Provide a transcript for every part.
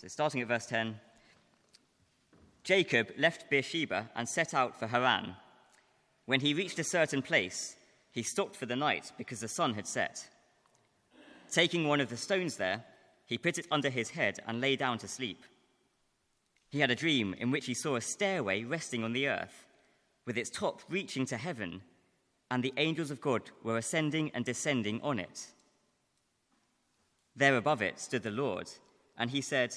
So, starting at verse 10 Jacob left Beersheba and set out for Haran. When he reached a certain place, he stopped for the night because the sun had set. Taking one of the stones there, he put it under his head and lay down to sleep. He had a dream in which he saw a stairway resting on the earth, with its top reaching to heaven, and the angels of God were ascending and descending on it. There above it stood the Lord, and he said,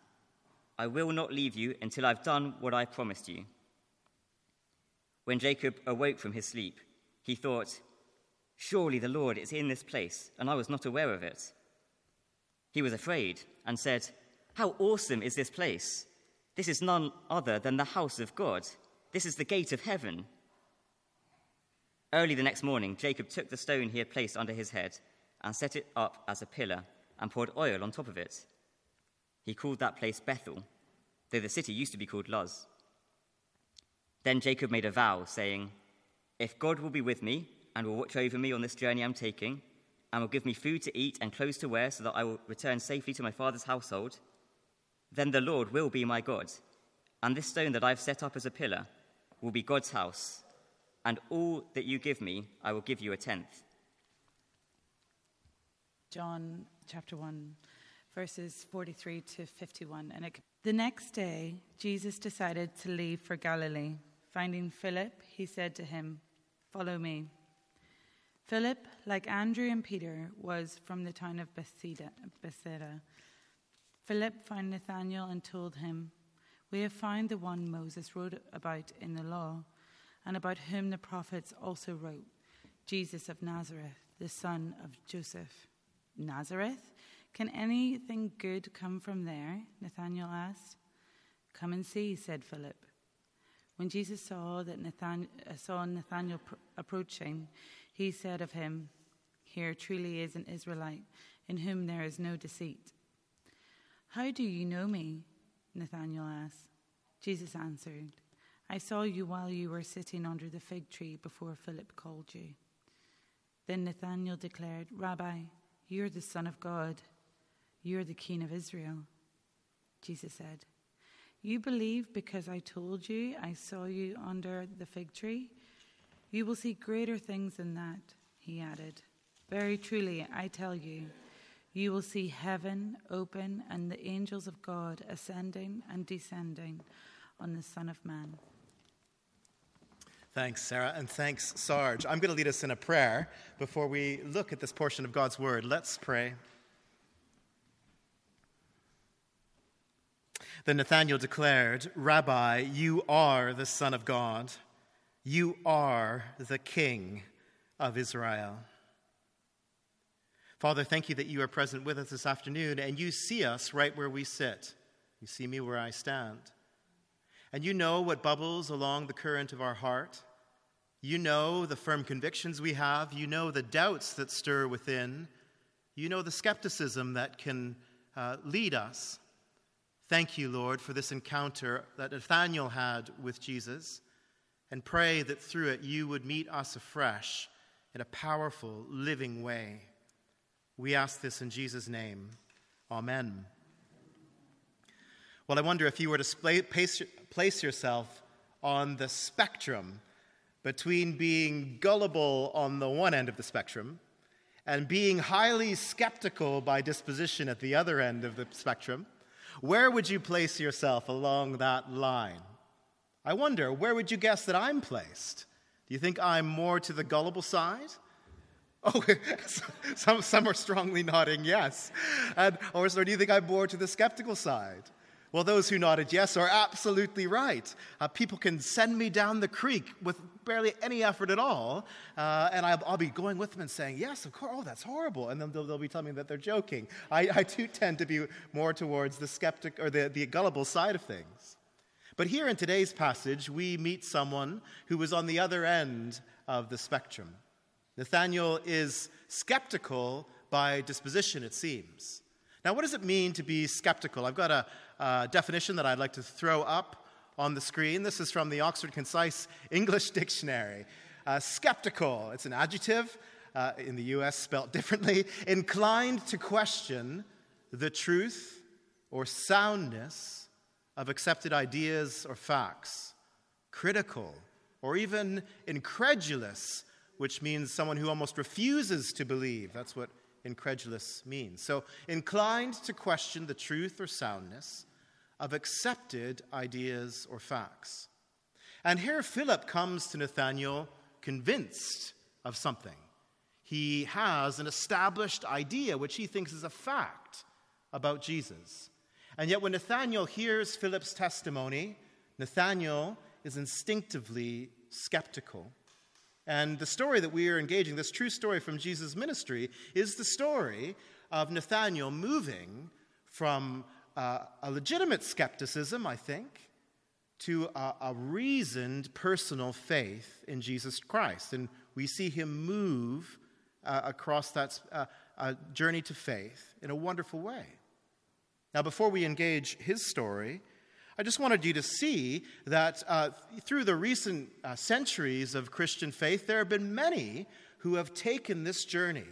I will not leave you until I've done what I promised you. When Jacob awoke from his sleep, he thought, Surely the Lord is in this place, and I was not aware of it. He was afraid and said, How awesome is this place! This is none other than the house of God. This is the gate of heaven. Early the next morning, Jacob took the stone he had placed under his head and set it up as a pillar and poured oil on top of it. He called that place Bethel, though the city used to be called Luz. Then Jacob made a vow, saying, If God will be with me and will watch over me on this journey I'm taking, and will give me food to eat and clothes to wear so that I will return safely to my father's household, then the Lord will be my God, and this stone that I've set up as a pillar will be God's house, and all that you give me, I will give you a tenth. John chapter 1, verses 43 to 51. And it, the next day, Jesus decided to leave for Galilee. Finding Philip, he said to him, Follow me. Philip, like Andrew and Peter, was from the town of Bethsaida. Bethsaida. Philip found Nathanael and told him, We have found the one Moses wrote about in the law, and about whom the prophets also wrote, Jesus of Nazareth, the son of Joseph. Nazareth? Can anything good come from there? Nathanael asked. Come and see, said Philip. When Jesus saw that Nathan, uh, saw Nathanael pr- approaching, he said of him, Here truly is an Israelite, in whom there is no deceit. How do you know me? Nathanael asked. Jesus answered, I saw you while you were sitting under the fig tree before Philip called you. Then Nathanael declared, Rabbi, you're the Son of God. You're the King of Israel. Jesus said, You believe because I told you I saw you under the fig tree? You will see greater things than that, he added. Very truly, I tell you, you will see heaven open and the angels of God ascending and descending on the Son of Man. Thanks, Sarah, and thanks, Sarge. I'm going to lead us in a prayer before we look at this portion of God's Word. Let's pray. Then Nathanael declared, Rabbi, you are the Son of God. You are the King of Israel. Father, thank you that you are present with us this afternoon and you see us right where we sit. You see me where I stand. And you know what bubbles along the current of our heart. You know the firm convictions we have. You know the doubts that stir within. You know the skepticism that can uh, lead us. Thank you, Lord, for this encounter that Nathanael had with Jesus, and pray that through it you would meet us afresh in a powerful, living way. We ask this in Jesus' name. Amen. Well, I wonder if you were to place yourself on the spectrum between being gullible on the one end of the spectrum and being highly skeptical by disposition at the other end of the spectrum, where would you place yourself along that line? I wonder, where would you guess that I'm placed? Do you think I'm more to the gullible side? Oh, some, some are strongly nodding yes. And, or, or do you think I'm more to the skeptical side? Well, those who nodded yes are absolutely right. Uh, people can send me down the creek with barely any effort at all, uh, and I'll, I'll, be going with them and saying, Yes, of course, oh, that's horrible. And then they'll, they'll be telling me that they're joking. I, I, do tend to be more towards the skeptic or the, the gullible side of things. But here in today's passage, we meet someone who was on the other end of the spectrum. Nathanael is skeptical by disposition, it seems. Now, what does it mean to be skeptical? I've got a, definition that I'd like to throw up on the screen. This is from the Oxford Concise English Dictionary. Uh, skeptical, it's an adjective uh, in the US spelled differently, inclined to question the truth or soundness of accepted ideas or facts, critical or even incredulous, which means someone who almost refuses to believe. That's what incredulous means. So, inclined to question the truth or soundness of accepted ideas or facts. And here Philip comes to Nathanael convinced of something. He has an established idea, which he thinks is a fact about Jesus. And yet, when Nathanael hears Philip's testimony, Nathanael is instinctively skeptical. And the story that we are engaging, this true story from Jesus' ministry, is the story of Nathanael moving from uh, a legitimate skepticism, I think, to a, a, reasoned personal faith in Jesus Christ. And we see him move uh, across that uh, journey to faith in a wonderful way. Now, before we engage his story, I just wanted you to see that uh, through the recent uh, centuries of Christian faith, there have been many who have taken this journey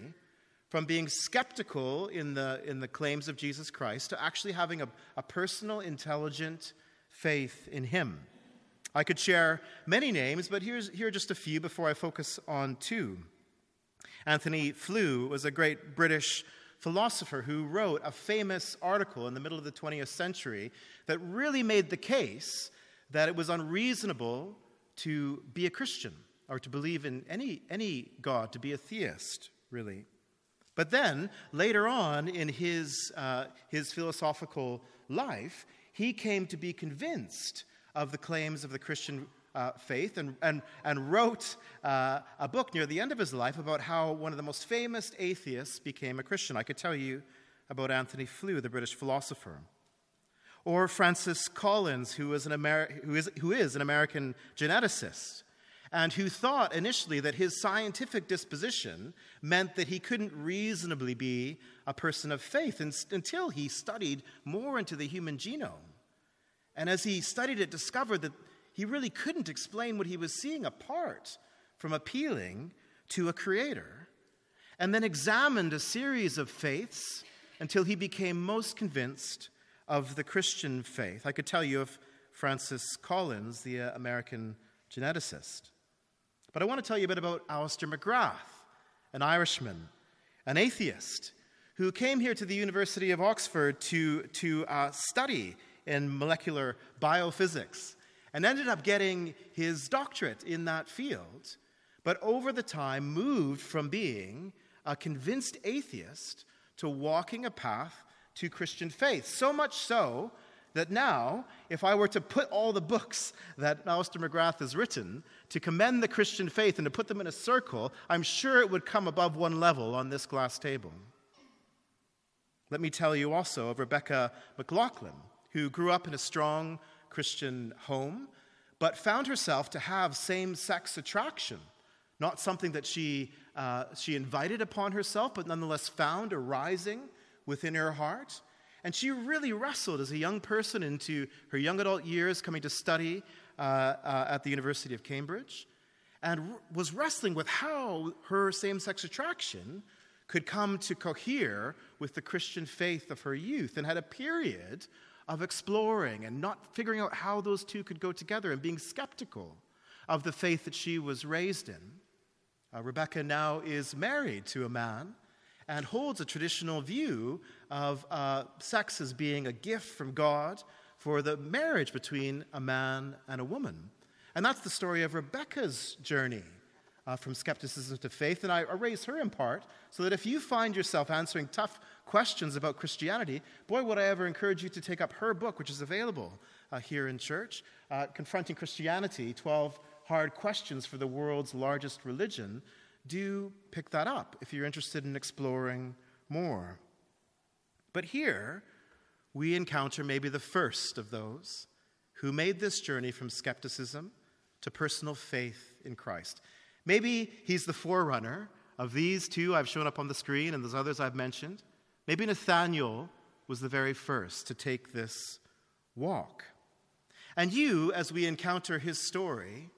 from being skeptical in the, in the claims of Jesus Christ to actually having a, a personal, intelligent faith in Him. I could share many names, but here's, here are just a few before I focus on two. Antony Flew was a great British philosopher who wrote a famous article in the middle of the 20th century that really made the case that it was unreasonable to be a Christian or to believe in any, any God, to be a theist, really. But then, later on in his, uh, his philosophical life, he came to be convinced of the claims of the Christian uh, faith and, and, and wrote uh, a book near the end of his life about how one of the most famous atheists became a Christian. I could tell you about Antony Flew, the British philosopher. Or Francis Collins, who is an, Ameri- who is, who is an American geneticist and who thought initially that his scientific disposition meant that he couldn't reasonably be a person of faith until he studied more into the human genome. And as he studied it, discovered that he really couldn't explain what he was seeing apart from appealing to a creator, and then examined a series of faiths until he became most convinced of the Christian faith. I could tell you of Francis Collins, the uh, American geneticist. But I want to tell you a bit about Alister McGrath, an Irishman, an atheist, who came here to the University of Oxford to, to uh, study in molecular biophysics and ended up getting his doctorate in that field, but over the time moved from being a convinced atheist to walking a path to Christian faith. So much so that now, if I were to put all the books that Alister McGrath has written to commend the Christian faith and to put them in a circle, I'm sure it would come above one level on this glass table. Let me tell you also of Rebecca McLaughlin, who grew up in a strong Christian home, but found herself to have same sex attraction. Not something that she, uh, she invited upon herself, but nonetheless found arising within her heart. And she really wrestled as a young person into her young adult years, coming to study uh, uh, at the University of Cambridge, and was wrestling with how her same sex attraction could come to cohere with the Christian faith of her youth, and had a period of exploring and not figuring out how those two could go together and being skeptical of the faith that she was raised in. Uh, Rebecca now is married to a man and holds a traditional view of uh, sex as being a gift from God for the marriage between a man and a woman. And that's the story of Rebecca's journey uh, from skepticism to faith. And I, raise her in part so that if you find yourself answering tough questions about Christianity, boy, would I ever encourage you to take up her book, which is available uh, here in church, uh, Confronting Christianity 12 Hard Questions for the World's Largest Religion. Do pick that up if you're interested in exploring more. But here, we encounter maybe the first of those who made this journey from skepticism to personal faith in Christ. Maybe he's the forerunner of these two I've shown up on the screen and those others I've mentioned. Maybe Nathanael was the very first to take this walk. And you, as we encounter his story,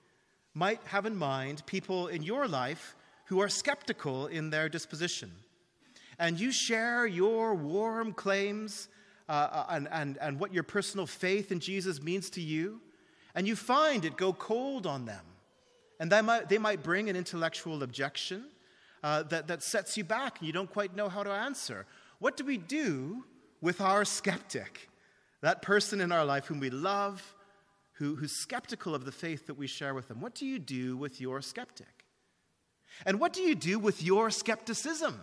might have in mind people in your life who are skeptical in their disposition. And you share your warm claims uh, uh, and, and, and what your personal faith in Jesus means to you, and you find it go cold on them. And they might, they might bring an intellectual objection uh, that, that sets you back and you don't quite know how to answer. What do we do with our skeptic? That person in our life whom we love, who, who's skeptical of the faith that we share with them. What do you do with your skeptic? And what do you do with your skepticism?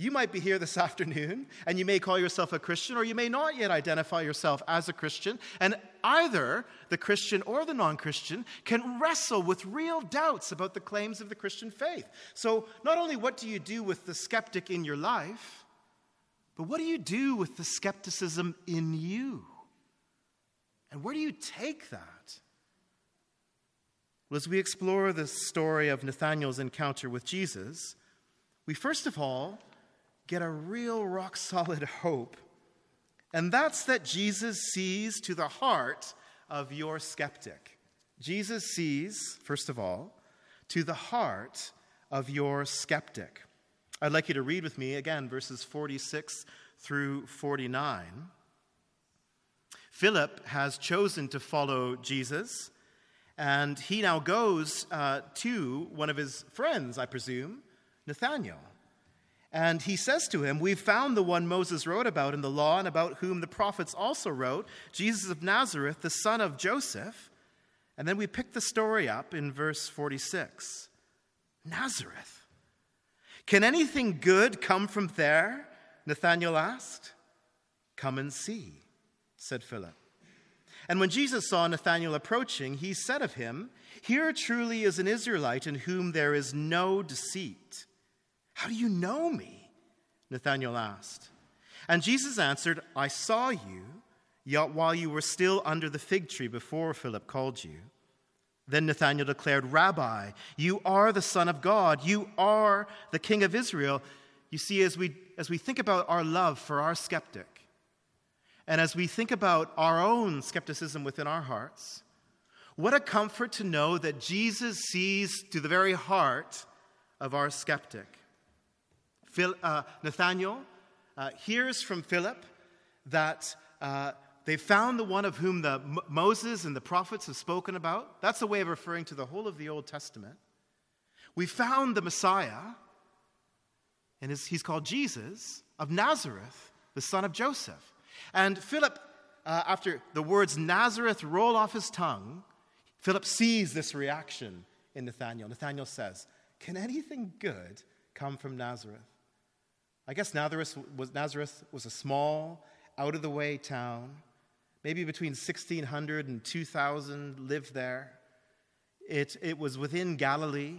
You might be here this afternoon and you may call yourself a Christian, or you may not yet identify yourself as a Christian. And either the Christian or the non Christian can wrestle with real doubts about the claims of the Christian faith. So, not only what do you do with the skeptic in your life, but what do you do with the skepticism in you? And where do you take that? Well, as we explore the story of Nathanael's encounter with Jesus, we first of all get a real rock solid hope. And that's that Jesus sees to the heart of your skeptic. Jesus sees, first of all, to the heart of your skeptic. I'd like you to read with me again verses 46 through 49. Philip has chosen to follow Jesus, and he now goes uh, to one of his friends, I presume, Nathanael. And he says to him, We've found the one Moses wrote about in the law and about whom the prophets also wrote, Jesus of Nazareth, the son of Joseph. And then we pick the story up in verse 46 Nazareth. Can anything good come from there? Nathanael asked. Come and see, said Philip. And when Jesus saw Nathanael approaching, he said of him, Here truly is an Israelite in whom there is no deceit. How do you know me? Nathanael asked. And Jesus answered, I saw you yet while you were still under the fig tree before Philip called you. Then Nathanael declared, Rabbi, you are the Son of God. You are the King of Israel. You see, as we, as we think about our love for our skeptic, and as we think about our own skepticism within our hearts, what a comfort to know that Jesus sees to the very heart of our skeptic. Phil, uh, Nathanael uh, hears from Philip that uh, they found the one of whom the M- Moses and the prophets have spoken about. That's a way of referring to the whole of the Old Testament. We found the Messiah, and he's called Jesus of Nazareth, the son of Joseph. And Philip, uh, after the words Nazareth roll off his tongue, Philip sees this reaction in Nathanael. Nathanael says, Can anything good come from Nazareth? I guess Nazareth was, Nazareth was a small, out of the way town. Maybe between 1,600 and 2,000 lived there. It, it was within Galilee.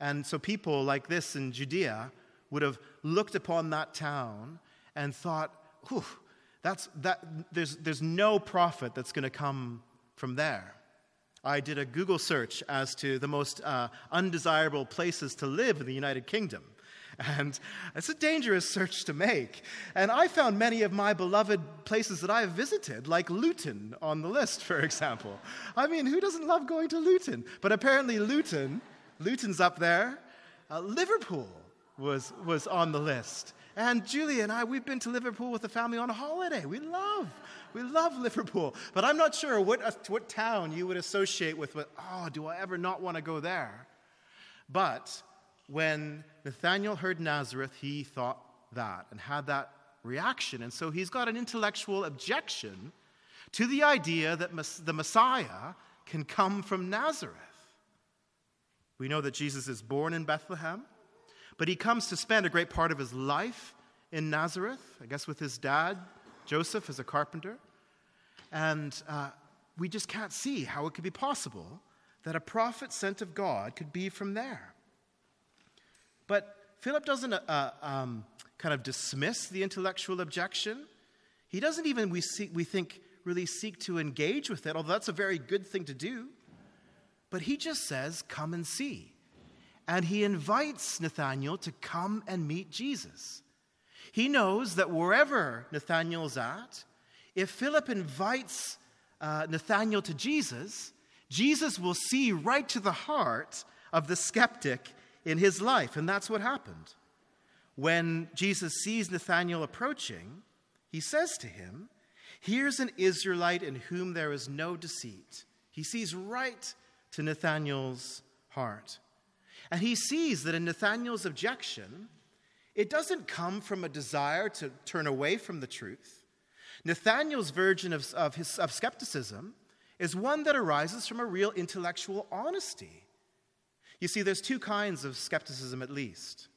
And so people like this in Judea would have looked upon that town and thought, whew, that's, that, there's, there's no prophet that's going to come from there. I did a Google search as to the most uh, undesirable places to live in the United Kingdom. And it's a dangerous search to make. And I found many of my beloved places that I have visited, like Luton on the list, for example. I mean, who doesn't love going to Luton? But apparently, Luton, Luton's up there. Uh, Liverpool was, was on the list. And Julie and I, we've been to Liverpool with the family on holiday. We love, we love Liverpool. But I'm not sure what, uh, what town you would associate with, with, oh, do I ever not want to go there? But when Nathanael heard Nazareth, he thought that and had that reaction. And so he's got an intellectual objection to the idea that the Messiah can come from Nazareth. We know that Jesus is born in Bethlehem, but he comes to spend a great part of his life in Nazareth, I guess with his dad, Joseph, as a carpenter. And uh, we just can't see how it could be possible that a prophet sent of God could be from there. But Philip doesn't uh, uh, um, kind of dismiss the intellectual objection. He doesn't even, we, see, we think, really seek to engage with it, although that's a very good thing to do. But he just says, Come and see. And he invites Nathanael to come and meet Jesus. He knows that wherever Nathanael's at, if Philip invites uh, Nathanael to Jesus, Jesus will see right to the heart of the skeptic in his life. And that's what happened. When Jesus sees Nathanael approaching, he says to him, Here's an Israelite in whom there is no deceit. He sees right to Nathanael's heart. And he sees that in Nathanael's objection, it doesn't come from a desire to turn away from the truth. Nathanael's version of, of, his, of skepticism is one that arises from a real intellectual honesty. You see, there's two kinds of skepticism at least.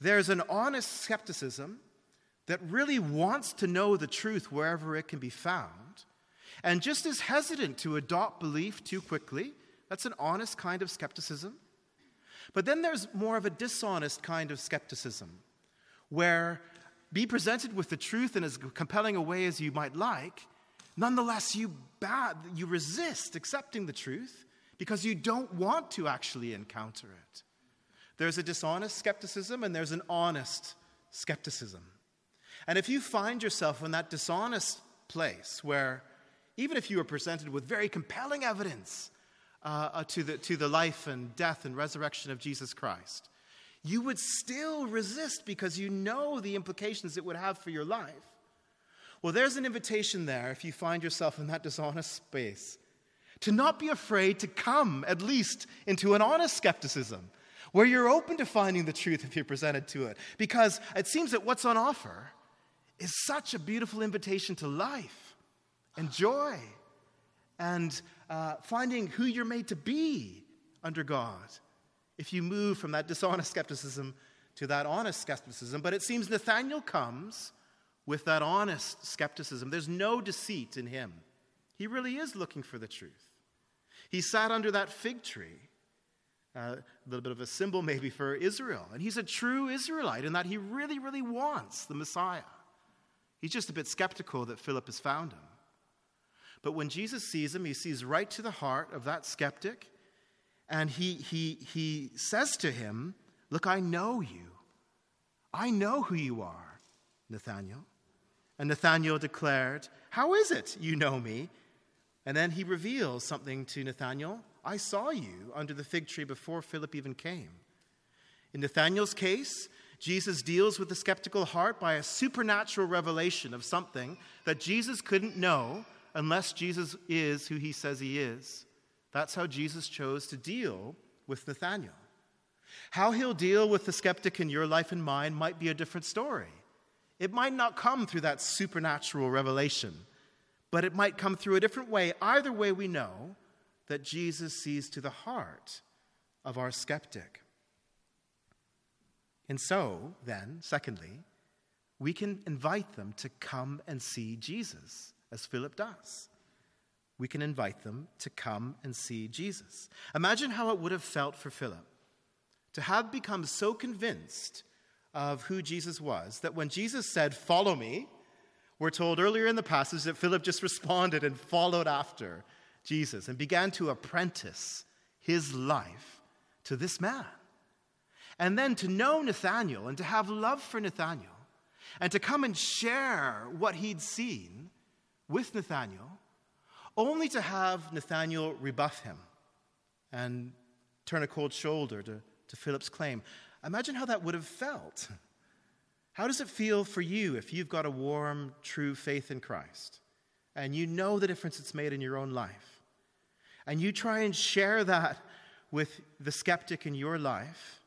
There's an honest skepticism that really wants to know the truth wherever it can be found, and just is hesitant to adopt belief too quickly. That's an honest kind of skepticism. But then there's more of a dishonest kind of skepticism, where be presented with the truth in as compelling a way as you might like, nonetheless you bad, you resist accepting the truth because you don't want to actually encounter it. There's a dishonest skepticism and there's an honest skepticism. And if you find yourself in that dishonest place where, even if you are presented with very compelling evidence uh, uh, to, the, to the life and death and resurrection of Jesus Christ, you would still resist because you know the implications it would have for your life. Well, there's an invitation there if you find yourself in that dishonest space to not be afraid to come, at least, into an honest skepticism where you're open to finding the truth if you're presented to it. Because it seems that what's on offer is such a beautiful invitation to life and joy and uh, finding who you're made to be under God if you move from that dishonest skepticism to that honest skepticism. But it seems Nathanael comes with that honest skepticism. There's no deceit in him. He really is looking for the truth. He sat under that fig tree, uh, a little bit of a symbol maybe for Israel. And he's a true Israelite in that he really, really wants the Messiah. He's just a bit skeptical that Philip has found him. But when Jesus sees him, he sees right to the heart of that skeptic, and he, he, he says to him, Look, I know you. I know who you are, Nathanael. And Nathanael declared, How is it you know me? And then he reveals something to Nathanael I saw you under the fig tree before Philip even came. In Nathanael's case, Jesus deals with the skeptical heart by a supernatural revelation of something that Jesus couldn't know unless Jesus is who he says he is. That's how Jesus chose to deal with Nathanael. How he'll deal with the skeptic in your life and mine might be a different story. It might not come through that supernatural revelation, but it might come through a different way. Either way, we know that Jesus sees to the heart of our skeptic. And so, then, secondly, we can invite them to come and see Jesus, as Philip does. We can invite them to come and see Jesus. Imagine how it would have felt for Philip to have become so convinced of who Jesus was that when Jesus said, Follow me, we're told earlier in the passage that Philip just responded and followed after Jesus and began to apprentice his life to this man. And then to know Nathanael and to have love for Nathanael and to come and share what he'd seen with Nathanael, only to have Nathanael rebuff him and turn a cold shoulder to, to Philip's claim. Imagine how that would have felt. How does it feel for you if you've got a warm, true faith in Christ and you know the difference it's made in your own life? And you try and share that with the skeptic in your life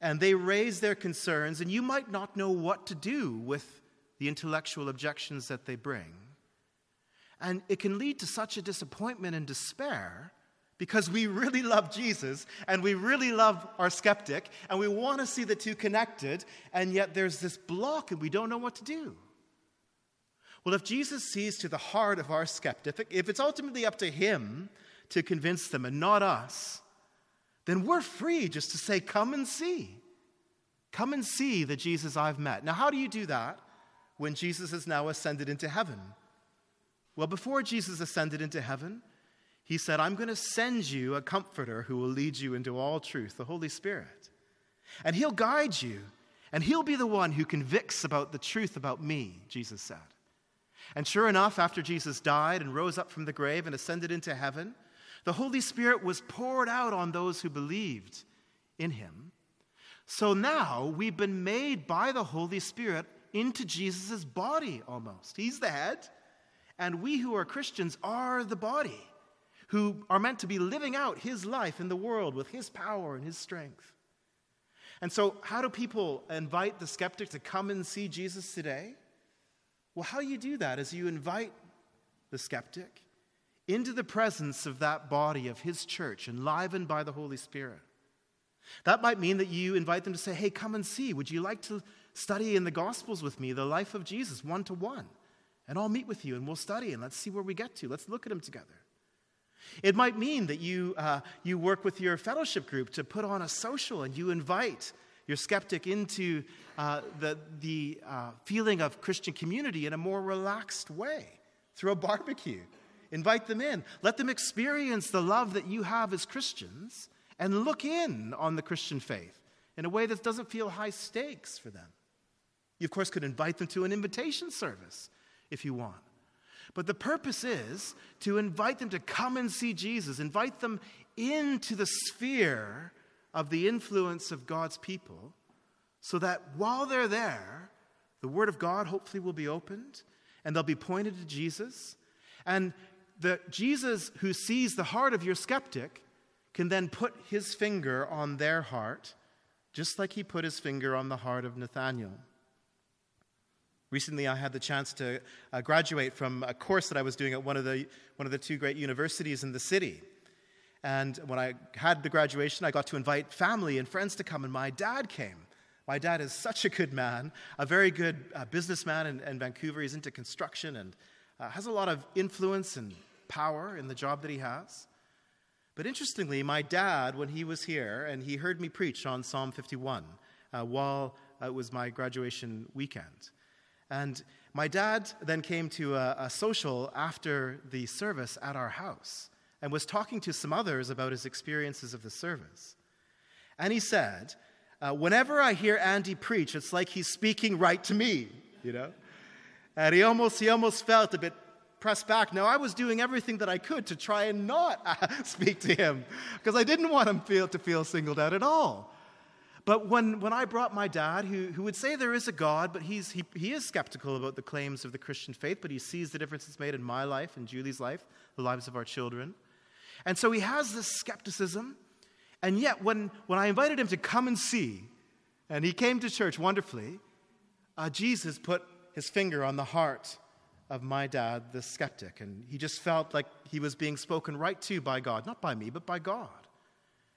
and they raise their concerns, and you might not know what to do with the intellectual objections that they bring. And it can lead to such a disappointment and despair because we really love Jesus and we really love our skeptic and we want to see the two connected, and yet there's this block and we don't know what to do. Well, if Jesus sees to the heart of our skeptic, if it's ultimately up to him to convince them and not us, then we're free just to say, Come and see. Come and see the Jesus I've met. Now, how do you do that when Jesus has now ascended into heaven? Well, before Jesus ascended into heaven, he said, I'm going to send you a comforter who will lead you into all truth, the Holy Spirit. And he'll guide you, and he'll be the one who convicts about the truth about me, Jesus said. And sure enough, after Jesus died and rose up from the grave and ascended into heaven, the Holy Spirit was poured out on those who believed in him. So now we've been made by the Holy Spirit into Jesus' body almost. He's the head, and we who are Christians are the body, who are meant to be living out his life in the world with his power and his strength. And so, how do people invite the skeptic to come and see Jesus today? Well, how you do that is you invite the skeptic into the presence of that body of his church, enlivened by the Holy Spirit. That might mean that you invite them to say, Hey, come and see. Would you like to study in the Gospels with me, the life of Jesus, one to one? And I'll meet with you and we'll study and let's see where we get to. Let's look at him together. It might mean that you, uh, you work with your fellowship group to put on a social and you invite your skeptic into uh, the, the uh, feeling of Christian community in a more relaxed way through a barbecue. Invite them in. Let them experience the love that you have as Christians and look in on the Christian faith in a way that doesn't feel high stakes for them. You, of course, could invite them to an invitation service if you want. But the purpose is to invite them to come and see Jesus, invite them into the sphere of the influence of God's people, so that while they're there, the Word of God hopefully will be opened and they'll be pointed to Jesus. And the Jesus who sees the heart of your skeptic can then put his finger on their heart, just like he put his finger on the heart of Nathanael. Recently, I had the chance to uh, graduate from a course that I was doing at one of, the, one of the two great universities in the city. And when I had the graduation, I got to invite family and friends to come, and my dad came. My dad is such a good man, a very good uh, businessman in, in, Vancouver. He's into construction and uh, has a lot of influence and power in the job that he has. But interestingly, my dad, when he was here and he heard me preach on Psalm 51 uh, while it was my graduation weekend, and my dad then came to a, a, social after the service at our house and was talking to some others about his experiences of the service. And he said, uh, Whenever I hear Andy preach, it's like he's speaking right to me, you know? And he almost, he almost felt a bit pressed back. Now, I was doing everything that I could to try and not speak to him because I didn't want him feel, to feel singled out at all. But when, when I brought my dad, who, who would say there is a God, but he's, he, he is skeptical about the claims of the Christian faith, but he sees the difference it's made in my life and Julie's life, the lives of our children. And so he has this skepticism. And yet, when, when I invited him to come and see, and he came to church wonderfully, uh, Jesus put his finger on the heart of my dad, the skeptic. And he just felt like he was being spoken right to by God, not by me, but by God.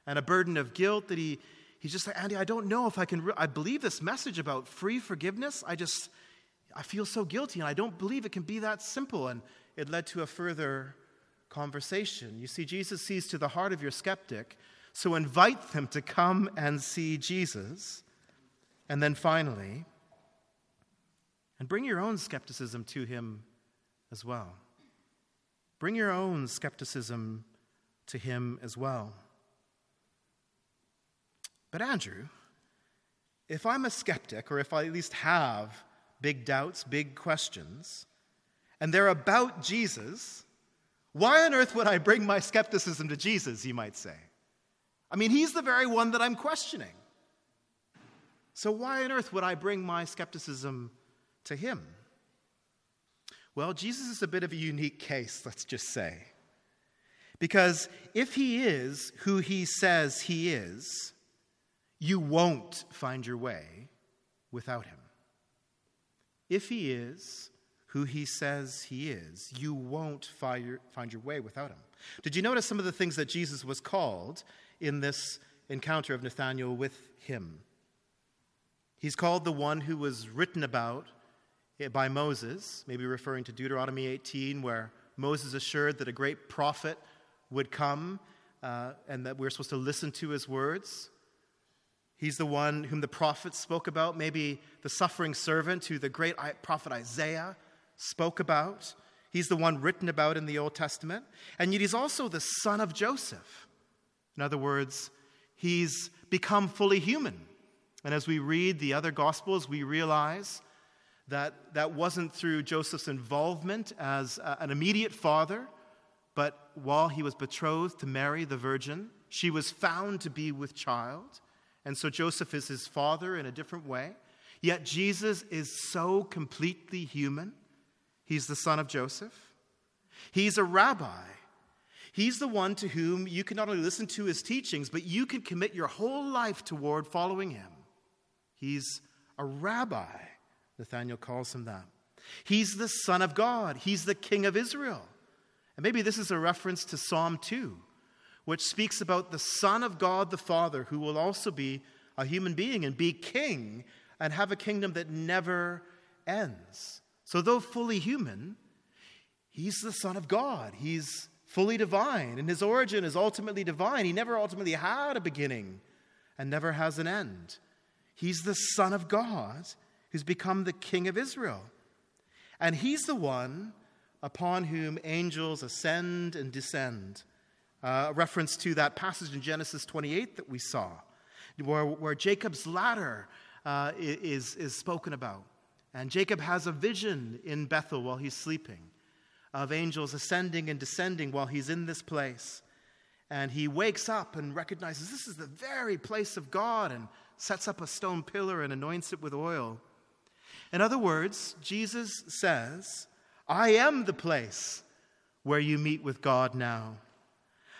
And a burden of guilt that he he's just like, Andy, I don't know if I can, re- I believe this message about free forgiveness. I just, I feel so guilty and I don't believe it can be that simple. And it led to a further conversation. You see, Jesus sees to the heart of your skeptic, so invite them to come and see Jesus. And then finally, and bring your own skepticism to him as well. Bring your own skepticism to him as well. But, Andrew, if I'm a skeptic, or if I at least have big doubts, big questions, and they're about Jesus, why on earth would I bring my skepticism to Jesus, you might say? I mean, he's the very one that I'm questioning. So, why on earth would I bring my skepticism to him? Well, Jesus is a bit of a unique case, let's just say. Because if he is who he says he is, you won't find your way without him. If he is who he says he is, you won't find your, way without him. Did you notice some of the things that Jesus was called in this encounter of Nathanael with him? He's called the one who was written about by Moses, maybe referring to Deuteronomy 18, where Moses assured that a great prophet would come uh, and that we're supposed to listen to his words. He's the one whom the prophets spoke about, maybe the suffering servant who the great prophet Isaiah spoke about. He's the one written about in the Old Testament, and yet he's also the son of Joseph. In other words, he's become fully human. And as we read the other Gospels, we realize that that wasn't through Joseph's involvement as an immediate father, but while he was betrothed to Mary, the virgin, she was found to be with child. And so Joseph is his father in a different way. Yet Jesus is so completely human. He's the son of Joseph. He's a rabbi. He's the one to whom you can not only listen to his teachings, but you can commit your whole life toward following him. He's a rabbi. Nathanael calls him that. He's the Son of God. He's the King of Israel. And maybe this is a reference to Psalm 2, which speaks about the Son of God the Father, who will also be a human being and be king and have a kingdom that never ends. So, though fully human, he's the Son of God. He's fully divine, and his origin is ultimately divine. He never ultimately had a beginning and never has an end. He's the Son of God who's become the King of Israel. And he's the one upon whom angels ascend and descend. Uh, a reference to that passage in Genesis 28 that we saw, where, where Jacob's ladder uh, is, is spoken about. And Jacob has a vision in Bethel while he's sleeping of angels ascending and descending while he's in this place. And he wakes up and recognizes this is the very place of God and sets up a stone pillar and anoints it with oil. In other words, Jesus says, I am the place where you meet with God now.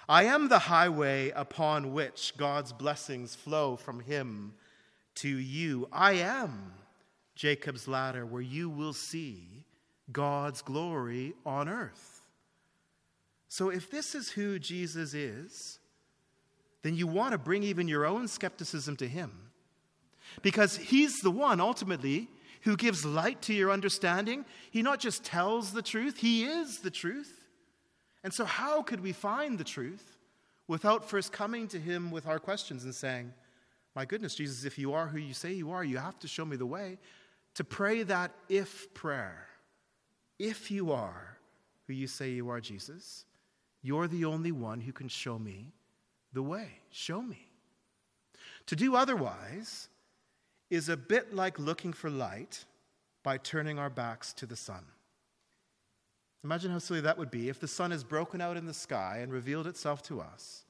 I am the highway upon which God's blessings flow from him to you. I am Jacob's ladder where you will see God's glory on earth. So, if this is who Jesus is, then you want to bring even your own skepticism to him. Because he's the one ultimately who gives light to your understanding. He not just tells the truth, he is the truth. And so, how could we find the truth without first coming to him with our questions and saying, My goodness, Jesus, if you are who you say you are, you have to show me the way to pray that if prayer. If you are who you say you are, Jesus, you're the only one who can show me the way. Show me. To do otherwise is a bit like looking for light by turning our backs to the sun. Imagine how silly that would be if the sun is broken out in the sky and revealed itself to us,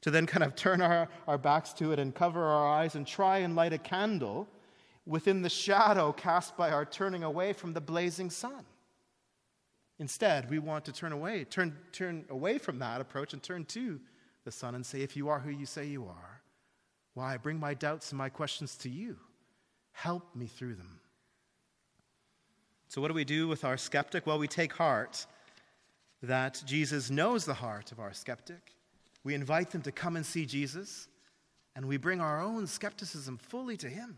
to then kind of turn our, our backs to it and cover our eyes and try and light a candle within the shadow cast by our turning away from the blazing sun. Instead, we want to turn away, turn, turn away from that approach and turn to the sun and say, If you are who you say you are, why, bring my doubts and my questions to you. Help me through them. So, what do we do with our skeptic? Well, we take heart that Jesus knows the heart of our skeptic. We invite them to come and see Jesus, and we bring our own skepticism fully to him.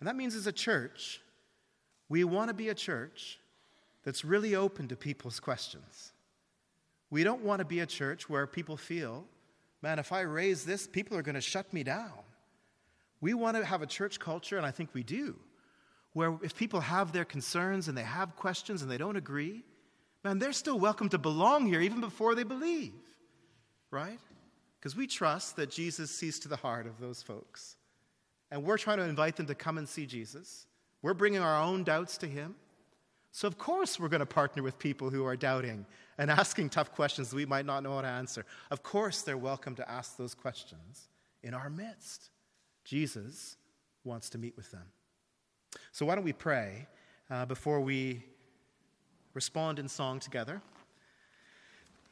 And that means, as a church, we want to be a church that's really open to people's questions. We don't want to be a church where people feel, man, if I raise this, people are going to shut me down. We want to have a church culture, and I think we do, where if people have their concerns and they have questions and they don't agree, man, they're still welcome to belong here even before they believe, right? Because we trust that Jesus sees to the heart of those folks. And we're trying to invite them to come and see Jesus. We're bringing our own doubts to Him. So, of course, we're going to partner with people who are doubting and asking tough questions we might not know how to answer. Of course, they're welcome to ask those questions in our midst. Jesus wants to meet with them. So, why don't we pray uh, before we respond in song together?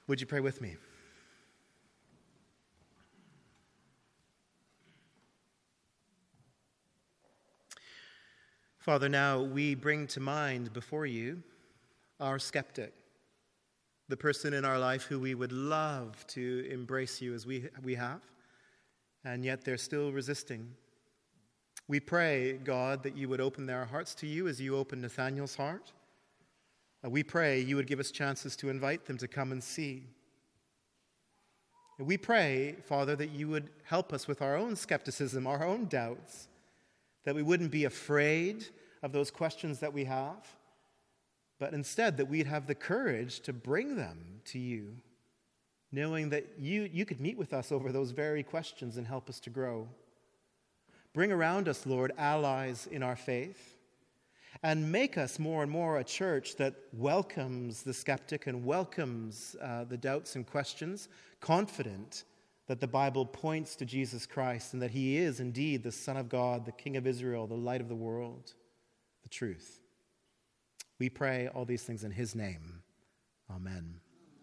Would you pray with me? Father, now we bring to mind before you our skeptic, the person in our life who we would love to embrace you as we, we have and yet they're still resisting. We pray, God, that you would open their hearts to you as you opened Nathanael's heart. Uh, we pray you would give us chances to invite them to come and see. We pray, Father, that you would help us with our own skepticism, our own doubts, that we wouldn't be afraid of those questions that we have, but instead that we'd have the courage to bring them to you, knowing that you, you could meet with us over those very questions and help us to grow. Bring around us, Lord, allies in our faith, and make us more and more a church that welcomes the skeptic and welcomes uh, the doubts and questions, confident that the Bible points to Jesus Christ and that he is indeed the Son of God, the King of Israel, the light of the world, the truth. We pray all these things in his name. Amen.